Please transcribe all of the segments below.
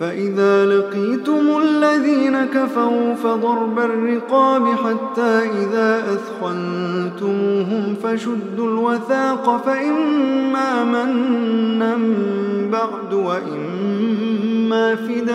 فإذا لقيتم الذين كفروا فضرب الرقاب حتى إذا أثخنتموهم فشدوا الوثاق فإما منا بعد وإما فداء.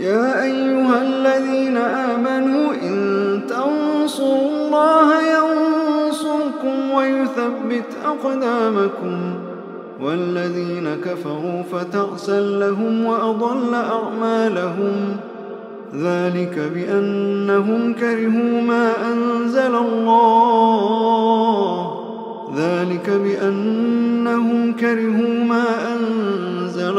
يا أيها الذين آمنوا إن تنصروا الله ينصركم ويثبت أقدامكم والذين كفروا فتعسا لهم وأضل أعمالهم ذلك بأنهم كرهوا ما أنزل الله ذلك بأنهم كرهوا ما أنزل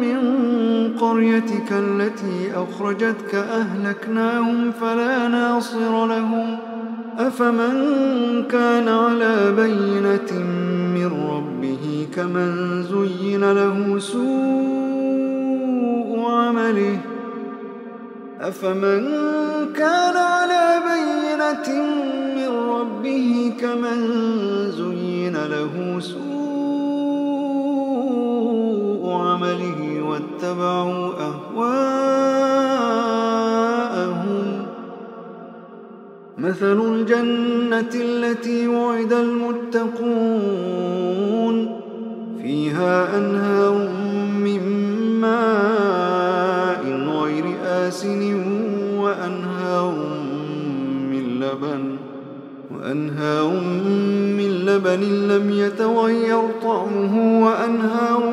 من قريتك التي أخرجتك أهلكناهم فلا ناصر لهم. أفمن كان على بينة من ربه كمن زين له سوء عمله. أفمن كان على بينة من ربه كمن زين له سوء واتبعوا أهواءهم. مثل الجنة التي وعد المتقون. فيها أنهار من ماء غير آسن وأنهار من لبن. وأنهار من لبن لم يتغير طعمه وأنهار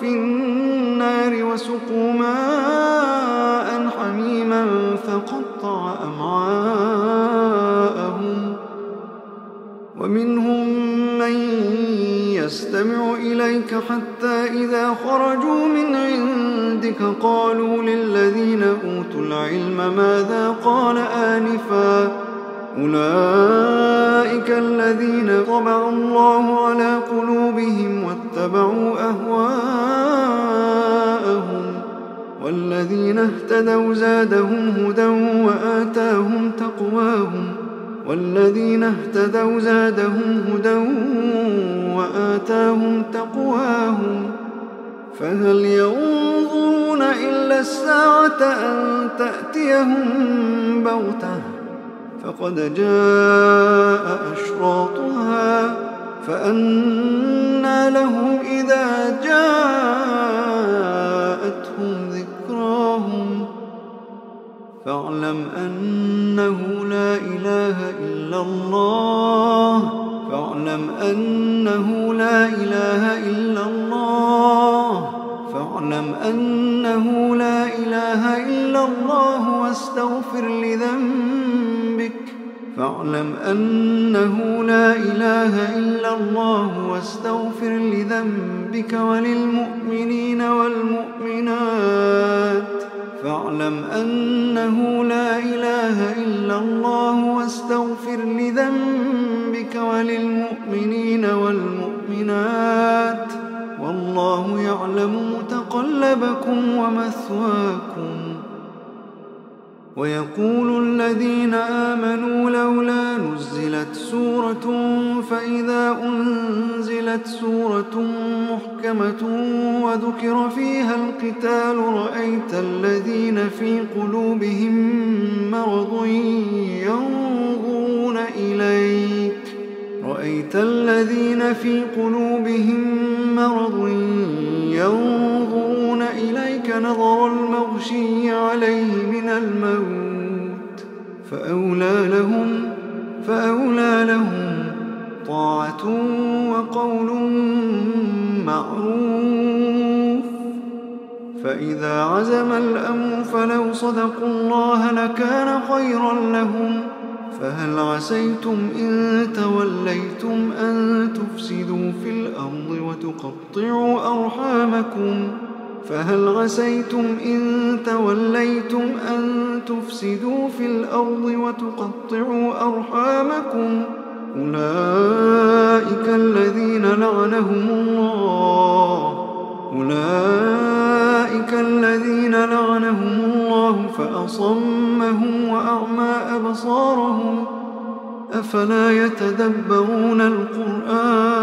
في النار وسقوا ماء حميما فقطع أمعاءهم ومنهم من يستمع إليك حتى إذا خرجوا من عندك قالوا للذين أوتوا العلم ماذا قال آنفا أولئك الذين طبع الله على قلوبهم واتبعوا أهواءهم والذين اهتدوا زادهم هدى وآتاهم تقواهم والذين اهتدوا زادهم هدى وآتاهم تقواهم فهل ينظرون إلا الساعة أن تأتيهم بغتة؟ فقد جاء أشراطها فأنى لهم إذا جاءتهم ذكراهم. فاعلم أنه لا إله إلا الله. فاعلم أنه لا إله إلا الله. فاعلم أنه لا إله إلا الله واستغفر لذنبك. فاعلم أنه لا إله إلا الله واستغفر لذنبك وللمؤمنين والمؤمنات. فاعلم أنه لا إله إلا الله واستغفر لذنبك وللمؤمنين والمؤمنات. والله يعلم متقلبكم ومثواكم. ويقول الذين آمنوا لولا نزلت سورة فإذا أنزلت سورة محكمة وذكر فيها القتال رأيت الذين في قلوبهم مرض ينظرون إليك. رأيت الذين في قلوبهم مرض ينظرون إليك نظر المغشي عليه من الموت. فأولى لهم فأولى لهم طاعة وقول معروف. فإذا عزم الأمر فلو صدقوا الله لكان خيرا لهم. فهل عسيتم إن توليتم أن تفسدوا في الأرض وتقطعوا أرحامكم؟ فهل عسيتم إن توليتم أن تفسدوا في الأرض وتقطعوا أرحامكم؟ أولئك الذين لعنهم الله. أولئك الذين لعنهم الله فأصمهم وأعمى أبصارهم. أفلا يتدبرون القرآن؟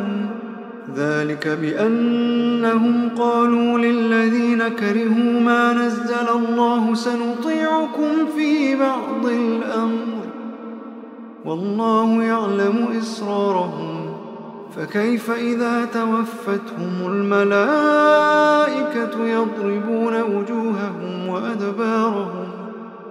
ذلك بأنهم قالوا للذين كرهوا ما نزل الله سنطيعكم في بعض الأمر. والله يعلم إسرارهم فكيف إذا توفتهم الملائكة يضربون وجوههم وأدبارهم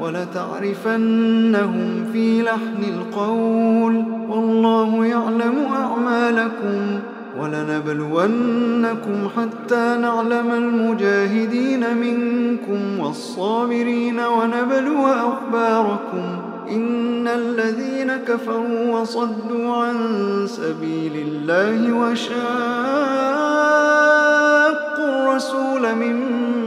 ولتعرفنهم في لحن القول. والله يعلم أعمالكم ولنبلونكم حتى نعلم المجاهدين منكم والصابرين ونبلو أخباركم. إن الذين كفروا وصدوا عن سبيل الله وشاقوا الرسول من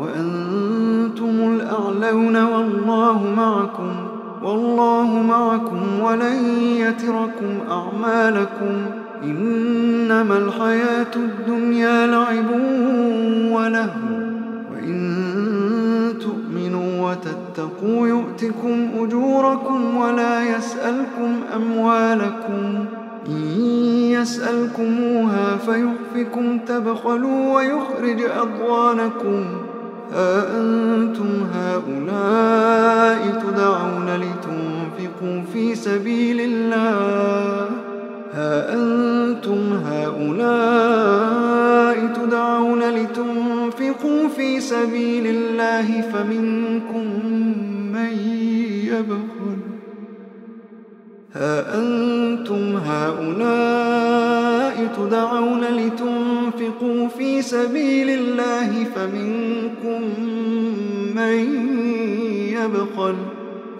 وأنتم الأعلون والله معكم والله معكم ولن يتركم أعمالكم. إنما الحياة الدنيا لعب وله وإن تؤمنوا وتتقوا يؤتكم أجوركم ولا يسألكم أموالكم. إن يسألكموها فيحفكم تبخلوا ويخرج أضوانكم ها أنتم هؤلاء تدعون لتنفقوا في سبيل الله؟ ها أنتم هؤلاء تدعون لتنفقوا في سبيل الله فمنكم من يبخل؟ ها أنتم هؤلاء تدعون لتنفقوا في سبيل الله فمنكم من يبخل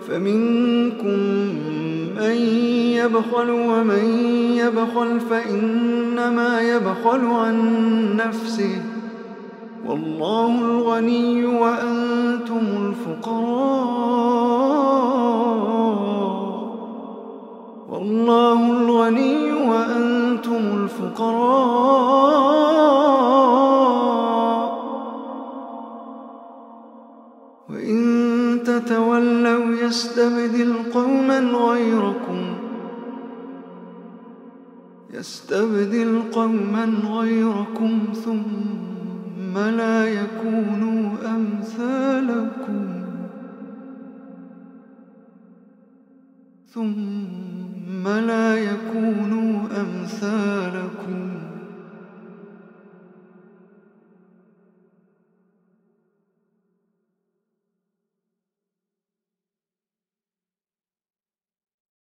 فمنكم من يبخل ومن يبخل فإنما يبخل عن نفسه. والله الغني وأنتم الفقراء. والله الغني وأنتم الفقراء. وإن تتولوا يستبدل قوما غيركم. يستبدل قوما غيركم ثم لا يكونوا أمثالكم. ثم لا يكونوا أمثالكم.